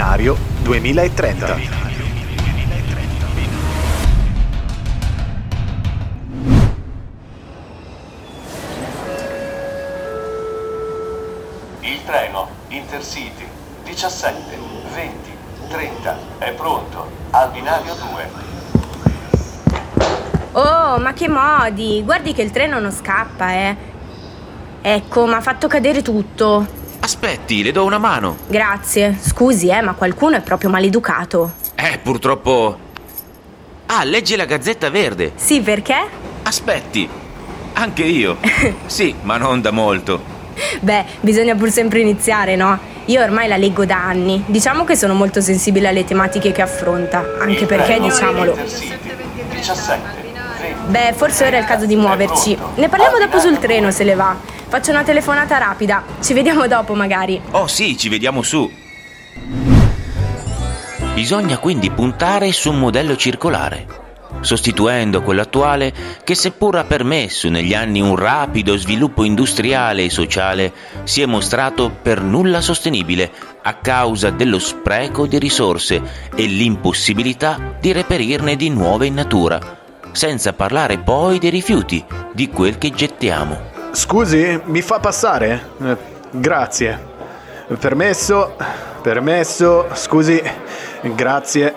binario 2030. Il treno Intercity 17, 20, 30 è pronto al binario 2. Oh, ma che modi! Guardi che il treno non scappa, eh. Ecco, mi ha fatto cadere tutto. Aspetti, le do una mano. Grazie. Scusi, eh, ma qualcuno è proprio maleducato. Eh, purtroppo. Ah, leggi la Gazzetta Verde. Sì, perché? Aspetti. Anche io. sì, ma non da molto. Beh, bisogna pur sempre iniziare, no? Io ormai la leggo da anni. Diciamo che sono molto sensibile alle tematiche che affronta, anche Il perché, diciamolo. Intercity 17, 20. Beh, forse ora è il caso di muoverci. Ne parliamo dopo sul treno se le va. Faccio una telefonata rapida. Ci vediamo dopo, magari. Oh sì, ci vediamo su. Bisogna quindi puntare su un modello circolare, sostituendo quello attuale che seppur ha permesso negli anni un rapido sviluppo industriale e sociale, si è mostrato per nulla sostenibile a causa dello spreco di risorse e l'impossibilità di reperirne di nuove in natura, senza parlare poi dei rifiuti, di quel che gettiamo. Scusi, mi fa passare? Eh, grazie. Permesso, permesso, scusi, grazie.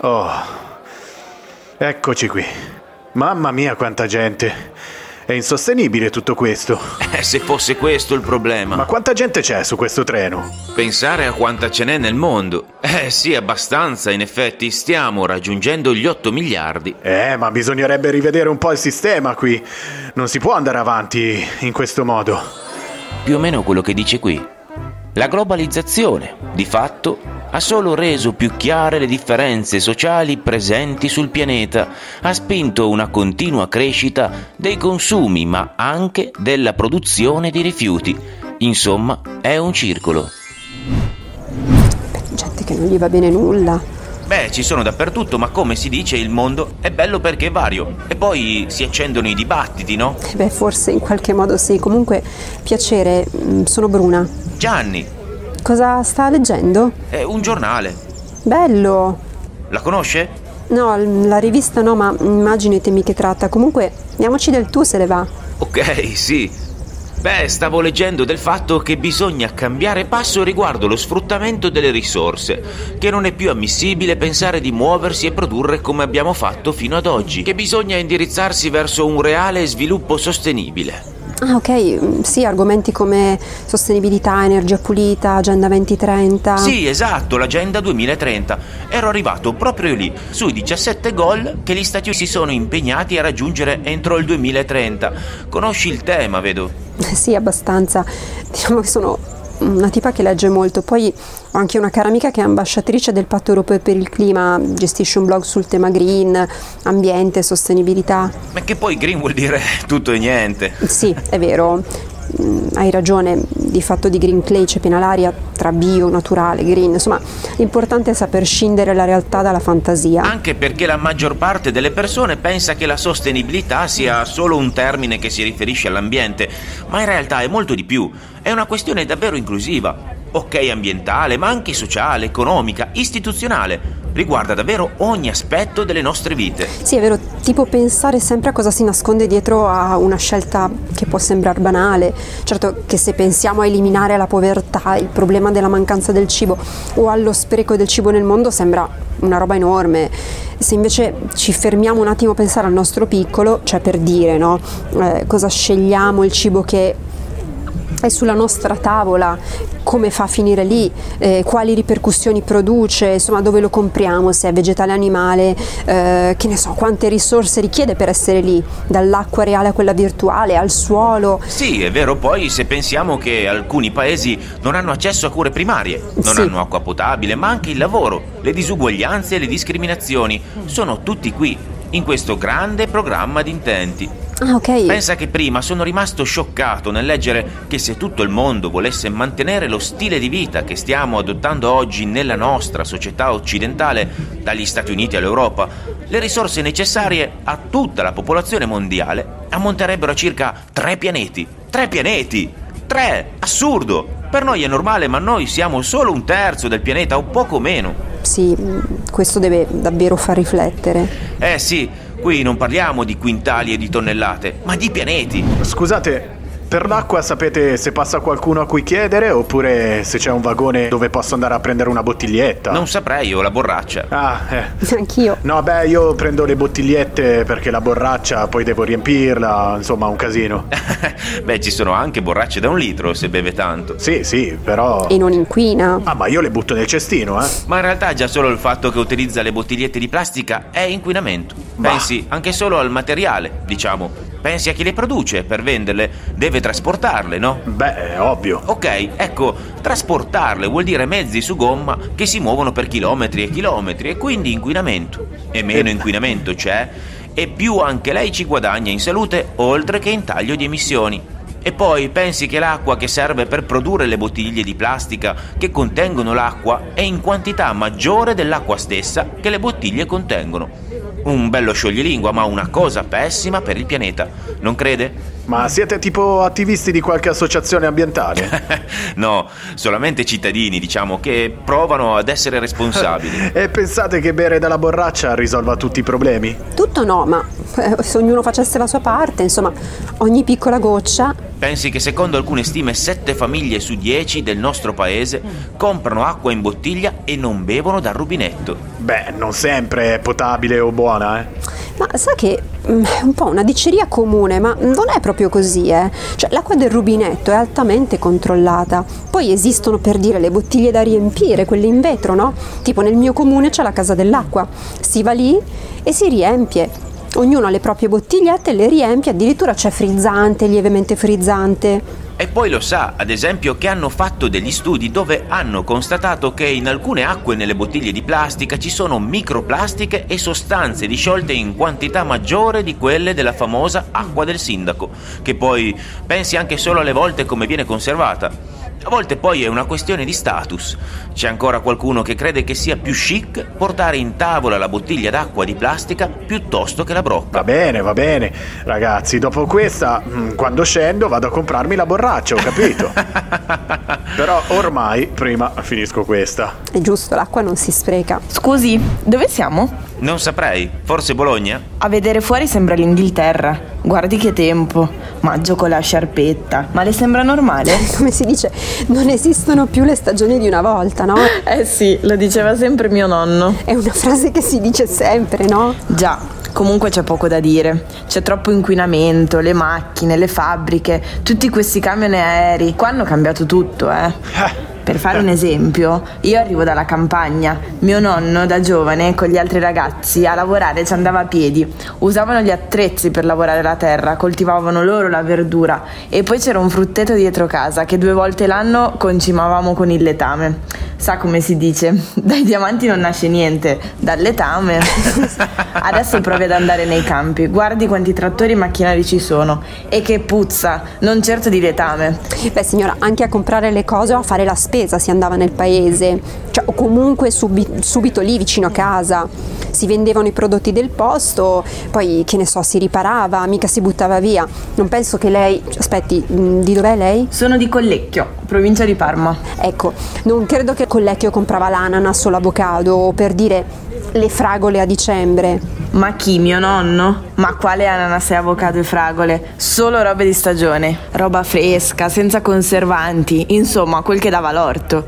Oh, eccoci qui. Mamma mia quanta gente. È insostenibile tutto questo. Eh, se fosse questo il problema. Ma quanta gente c'è su questo treno? Pensare a quanta ce n'è nel mondo. Eh sì, abbastanza, in effetti stiamo raggiungendo gli 8 miliardi. Eh, ma bisognerebbe rivedere un po' il sistema qui. Non si può andare avanti in questo modo. Più o meno quello che dice qui. La globalizzazione, di fatto, ha solo reso più chiare le differenze sociali presenti sul pianeta, ha spinto una continua crescita dei consumi, ma anche della produzione di rifiuti. Insomma, è un circolo. Gente che non gli va bene nulla. Beh, ci sono dappertutto, ma come si dice, il mondo è bello perché è vario. E poi si accendono i dibattiti, no? Eh Beh, forse in qualche modo sì. Comunque, piacere, mm, sono Bruna. Gianni, Cosa sta leggendo? è un giornale. Bello. La conosce? No, la rivista no, ma immagino i temi che tratta. Comunque, diamoci del tu se le va. Ok, sì. Beh, stavo leggendo del fatto che bisogna cambiare passo riguardo lo sfruttamento delle risorse, che non è più ammissibile pensare di muoversi e produrre come abbiamo fatto fino ad oggi, che bisogna indirizzarsi verso un reale sviluppo sostenibile. Ah, ok, sì, argomenti come sostenibilità, energia pulita, agenda 2030. Sì, esatto, l'Agenda 2030. Ero arrivato proprio lì, sui 17 goal che gli Stati Uniti si sono impegnati a raggiungere entro il 2030. Conosci il tema, vedo. Sì, abbastanza. Diciamo che sono una tipa che legge molto. Poi ho anche una cara amica che è ambasciatrice del Patto Europeo per il Clima, gestisce un blog sul tema green, ambiente, sostenibilità. Ma che poi green vuol dire tutto e niente. Sì, è vero. Mm, Hai ragione, di fatto di green clay c'è piena l'aria tra bio, naturale, green, insomma l'importante è saper scindere la realtà dalla fantasia. Anche perché la maggior parte delle persone pensa che la sostenibilità sia solo un termine che si riferisce all'ambiente, ma in realtà è molto di più. È una questione davvero inclusiva. Ok ambientale, ma anche sociale, economica, istituzionale. Riguarda davvero ogni aspetto delle nostre vite. Sì, è vero, tipo pensare sempre a cosa si nasconde dietro a una scelta che può sembrare banale. Certo che se pensiamo a eliminare la povertà, il problema della mancanza del cibo o allo spreco del cibo nel mondo sembra una roba enorme. Se invece ci fermiamo un attimo a pensare al nostro piccolo, cioè per dire, no? Eh, cosa scegliamo, il cibo che è sulla nostra tavola, come fa a finire lì, eh, quali ripercussioni produce, insomma dove lo compriamo, se è vegetale o animale, eh, che ne so, quante risorse richiede per essere lì, dall'acqua reale a quella virtuale, al suolo. Sì, è vero, poi se pensiamo che alcuni paesi non hanno accesso a cure primarie, non Sì. hanno acqua potabile, ma anche il lavoro, le disuguaglianze e le discriminazioni, sono tutti qui, in questo grande programma di intenti. Ah ok, Pensa che prima sono rimasto scioccato nel leggere che se tutto il mondo volesse mantenere lo stile di vita che stiamo adottando oggi nella nostra società occidentale, dagli Stati Uniti all'Europa, le risorse necessarie a tutta la popolazione mondiale ammonterebbero a circa tre pianeti. Tre pianeti! Tre! Assurdo! Per noi è normale, ma noi siamo solo un terzo del pianeta o poco meno. Sì, mm, questo deve davvero far riflettere. Eh sì, qui non parliamo di quintali e di tonnellate, ma di pianeti. Scusate, per l'acqua sapete se passa qualcuno a cui chiedere oppure se c'è un vagone dove posso andare a prendere una bottiglietta? Non saprei, ho la borraccia. Ah, eh. Anch'io. No, beh, io prendo le bottigliette perché la borraccia poi devo riempirla, insomma, un casino. Beh, ci sono anche borracce da un litro se beve tanto. Sì, sì, però... E non inquina. Ah, ma io le butto nel cestino, eh? Ma in realtà già solo il fatto che utilizza le bottigliette di plastica è inquinamento. Bah. Pensi anche solo al materiale, diciamo. Pensi a chi le produce per venderle, deve trasportarle, no? Beh, è ovvio. Ok, ecco, trasportarle vuol dire mezzi su gomma che si muovono per chilometri e chilometri e quindi inquinamento. E meno inquinamento c'è, e più anche lei ci guadagna in salute oltre che in taglio di emissioni. E poi pensi che l'acqua che serve per produrre le bottiglie di plastica che contengono l'acqua è in quantità maggiore dell'acqua stessa che le bottiglie contengono. Un bello scioglilingua, ma una cosa pessima per il pianeta, non crede? Ma siete tipo attivisti di qualche associazione ambientale? no, solamente cittadini, diciamo, che provano ad essere responsabili. e pensate che bere dalla borraccia risolva tutti i problemi? Tutto no, ma eh, se ognuno facesse la sua parte, insomma, ogni piccola goccia. Pensi che secondo alcune stime 7 famiglie su 10 del nostro paese comprano acqua in bottiglia e non bevono dal rubinetto. Beh, non sempre è potabile o buona, eh? Ma sa che mm, è un po' una diceria comune, ma non è proprio così, eh? Cioè, l'acqua del rubinetto è altamente controllata. Poi esistono per dire le bottiglie da riempire, quelle in vetro, no? Tipo nel mio comune c'è la casa dell'acqua. Si va lì e si riempie. Ognuno ha le proprie bottigliette le riempie, addirittura c'è frizzante, lievemente frizzante. E poi lo sa, ad esempio, che hanno fatto degli studi dove hanno constatato che in alcune acque nelle bottiglie di plastica ci sono microplastiche e sostanze disciolte in quantità maggiore di quelle della famosa acqua del sindaco, che poi pensi anche solo alle volte come viene conservata. A volte poi è una questione di status. C'è ancora qualcuno che crede che sia più chic portare in tavola la bottiglia d'acqua di plastica piuttosto che la brocca. Va bene, va bene. Ragazzi, dopo questa, mm, quando scendo vado a comprarmi la borraccia, ho capito. Però ormai, prima finisco questa. È giusto, l'acqua non si spreca. Scusi, dove siamo? Non saprei, forse Bologna? A vedere fuori sembra l'Inghilterra. Guardi che tempo. Maggio con la sciarpetta. Ma le sembra normale? Come si dice, non esistono più le stagioni di una volta, no? Eh sì, lo diceva sempre mio nonno. È una frase che si dice sempre, no? Già, comunque c'è poco da dire. C'è troppo inquinamento, le macchine, le fabbriche, tutti questi camion e aerei. Qua hanno cambiato tutto, eh. Per fare un esempio, io arrivo dalla campagna. Mio nonno, da giovane, con gli altri ragazzi, a lavorare ci andava a piedi. Usavano gli attrezzi per lavorare la terra, coltivavano loro la verdura e poi c'era un frutteto dietro casa che due volte l'anno concimavamo con il letame. Sa come si dice? Dai diamanti non nasce niente, dal letame. Adesso provi ad andare nei campi, guardi quanti trattori e macchinari ci sono e che puzza, non certo di letame. Beh signora, anche a comprare le cose o a fare la spesa si andava nel paese, cioè, o comunque subi- subito lì vicino a casa. Si vendevano i prodotti del posto, poi che ne so, si riparava, mica si buttava via. Non penso che lei... Aspetti, mh, di dov'è lei? Sono di Collecchio, provincia di Parma. Ecco, non credo che Collecchio comprava l'ananas o l'avocado, o per dire le fragole a dicembre. Ma chi, mio nonno? Ma quale ananas e avocado e fragole? Solo robe di stagione, roba fresca, senza conservanti, insomma quel che dava l'orto.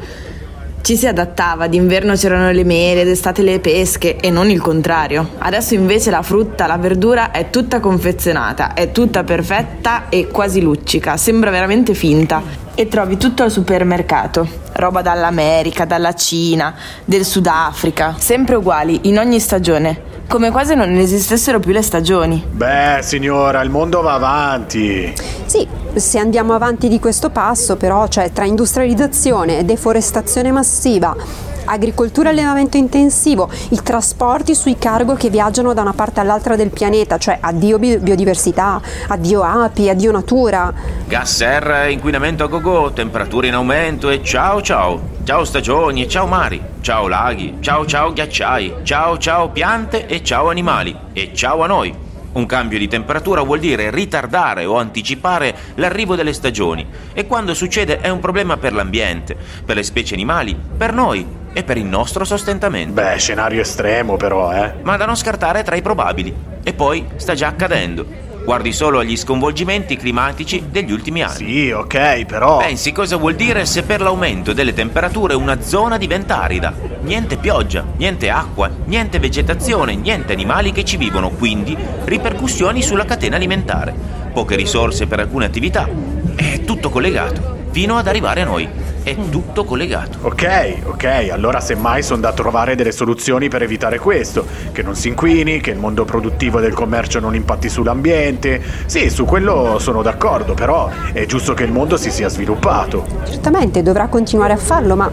Ci si adattava, d'inverno c'erano le mele, d'estate le pesche e non il contrario. Adesso invece la frutta, la verdura è tutta confezionata, è tutta perfetta e quasi luccica, sembra veramente finta. E trovi tutto al supermercato, roba dall'America, dalla Cina, del Sudafrica, sempre uguali in ogni stagione, come quasi non esistessero più le stagioni. Beh, signora, il mondo va avanti. Sì, se andiamo avanti di questo passo, però, cioè tra industrializzazione, deforestazione massiva, agricoltura e allevamento intensivo, i trasporti sui cargo che viaggiano da una parte all'altra del pianeta, cioè addio bi- biodiversità, addio api, addio natura. Gas serra, inquinamento a gogo, temperature in aumento e ciao ciao. Ciao stagioni e ciao mari, ciao laghi, ciao ciao ghiacciai, ciao ciao piante e ciao animali e ciao a noi. Un cambio di temperatura vuol dire ritardare o anticipare l'arrivo delle stagioni e quando succede è un problema per l'ambiente, per le specie animali, per noi e per il nostro sostentamento. Beh, scenario estremo però, eh. Ma da non scartare tra i probabili. E poi sta già accadendo. Guardi solo agli sconvolgimenti climatici degli ultimi anni. Sì, ok, però... Pensi cosa vuol dire se per l'aumento delle temperature una zona diventa arida? Niente pioggia, niente acqua, niente vegetazione, niente animali che ci vivono, quindi ripercussioni sulla catena alimentare. Poche risorse per alcune attività. È tutto collegato, fino ad arrivare a noi. È tutto collegato. Ok, ok, allora semmai sono da trovare delle soluzioni per evitare questo, che non si inquini, che il mondo produttivo del commercio non impatti sull'ambiente. Sì, su quello sono d'accordo, però è giusto che il mondo si sia sviluppato. Certamente dovrà continuare a farlo, ma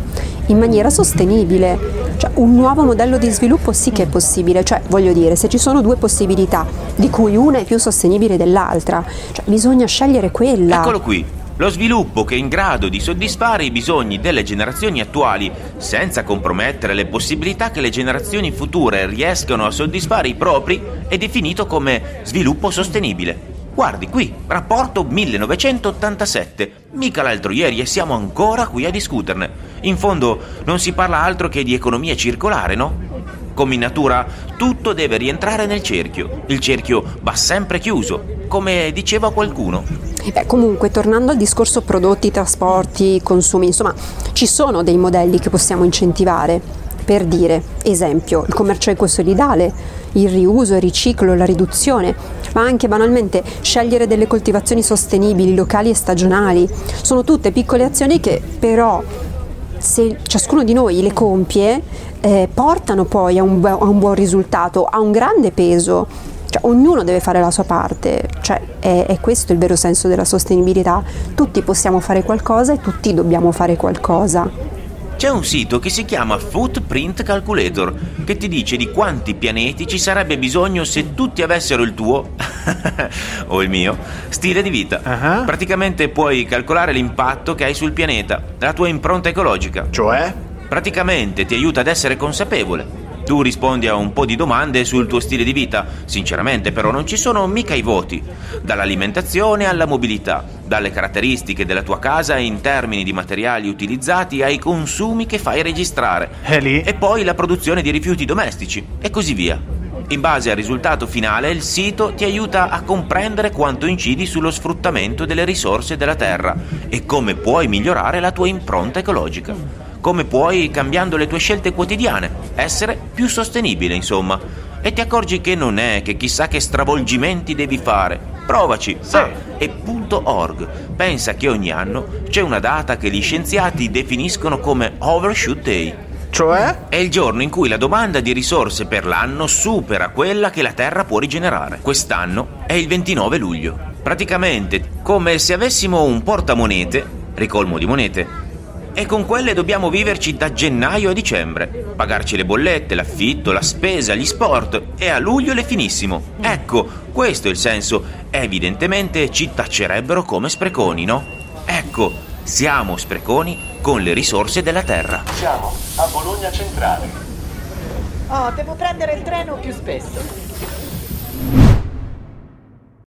in maniera sostenibile. Cioè, un nuovo modello di sviluppo sì che è possibile, cioè voglio dire, se ci sono due possibilità, di cui una è più sostenibile dell'altra, cioè, bisogna scegliere quella. Eccolo qui, lo sviluppo che è in grado di soddisfare i bisogni delle generazioni attuali senza compromettere le possibilità che le generazioni future riescano a soddisfare i propri è definito come sviluppo sostenibile. Guardi qui, rapporto 1987, mica l'altro ieri e siamo ancora qui a discuterne. In fondo non si parla altro che di economia circolare, no? Come in natura, tutto deve rientrare nel cerchio. Il cerchio va sempre chiuso, come diceva qualcuno. Beh, comunque, tornando al discorso prodotti, trasporti, consumi, insomma, ci sono dei modelli che possiamo incentivare. Per dire, esempio, il commercio ecosolidale, il riuso, il riciclo, la riduzione, ma anche banalmente scegliere delle coltivazioni sostenibili, locali e stagionali. Sono tutte piccole azioni che però se ciascuno di noi le compie eh, portano poi a un, a un buon risultato, a un grande peso. Cioè, ognuno deve fare la sua parte, cioè, è, è, questo il vero senso della sostenibilità. Tutti possiamo fare qualcosa e tutti dobbiamo fare qualcosa. C'è un sito che si chiama Footprint Calculator che ti dice di quanti pianeti ci sarebbe bisogno se tutti avessero il tuo o il mio stile di vita. Uh-huh. Praticamente puoi calcolare l'impatto che hai sul pianeta, la tua impronta ecologica. Cioè? Praticamente ti aiuta ad essere consapevole. Tu rispondi a un po' di domande sul tuo stile di vita, sinceramente però non ci sono mica i voti. Dall'alimentazione alla mobilità, dalle caratteristiche della tua casa in termini di materiali utilizzati ai consumi che fai registrare. E lì? E poi la produzione di rifiuti domestici e così via. In base al risultato finale, il sito ti aiuta a comprendere quanto incidi sullo sfruttamento delle risorse della terra e come puoi migliorare la tua impronta ecologica come puoi, cambiando le tue scelte quotidiane, essere più sostenibile, insomma. E ti accorgi che non è che chissà che stravolgimenti devi fare. Provaci. Sì. Ah, e .org. Pensa che ogni anno c'è una data che gli scienziati definiscono come Overshoot Day. Cioè? È il giorno in cui la domanda di risorse per l'anno supera quella che la Terra può rigenerare. Quest'anno è il 29 luglio. Praticamente come se avessimo un portamonete, ricolmo di monete, e con quelle dobbiamo viverci da gennaio a dicembre. Pagarci le bollette, l'affitto, la spesa, gli sport e a luglio le finissimo. Ecco, questo è il senso. Evidentemente ci taccerebbero come spreconi, no? Ecco, siamo spreconi con le risorse della terra. Siamo a Bologna Centrale. Oh, devo prendere il treno più spesso.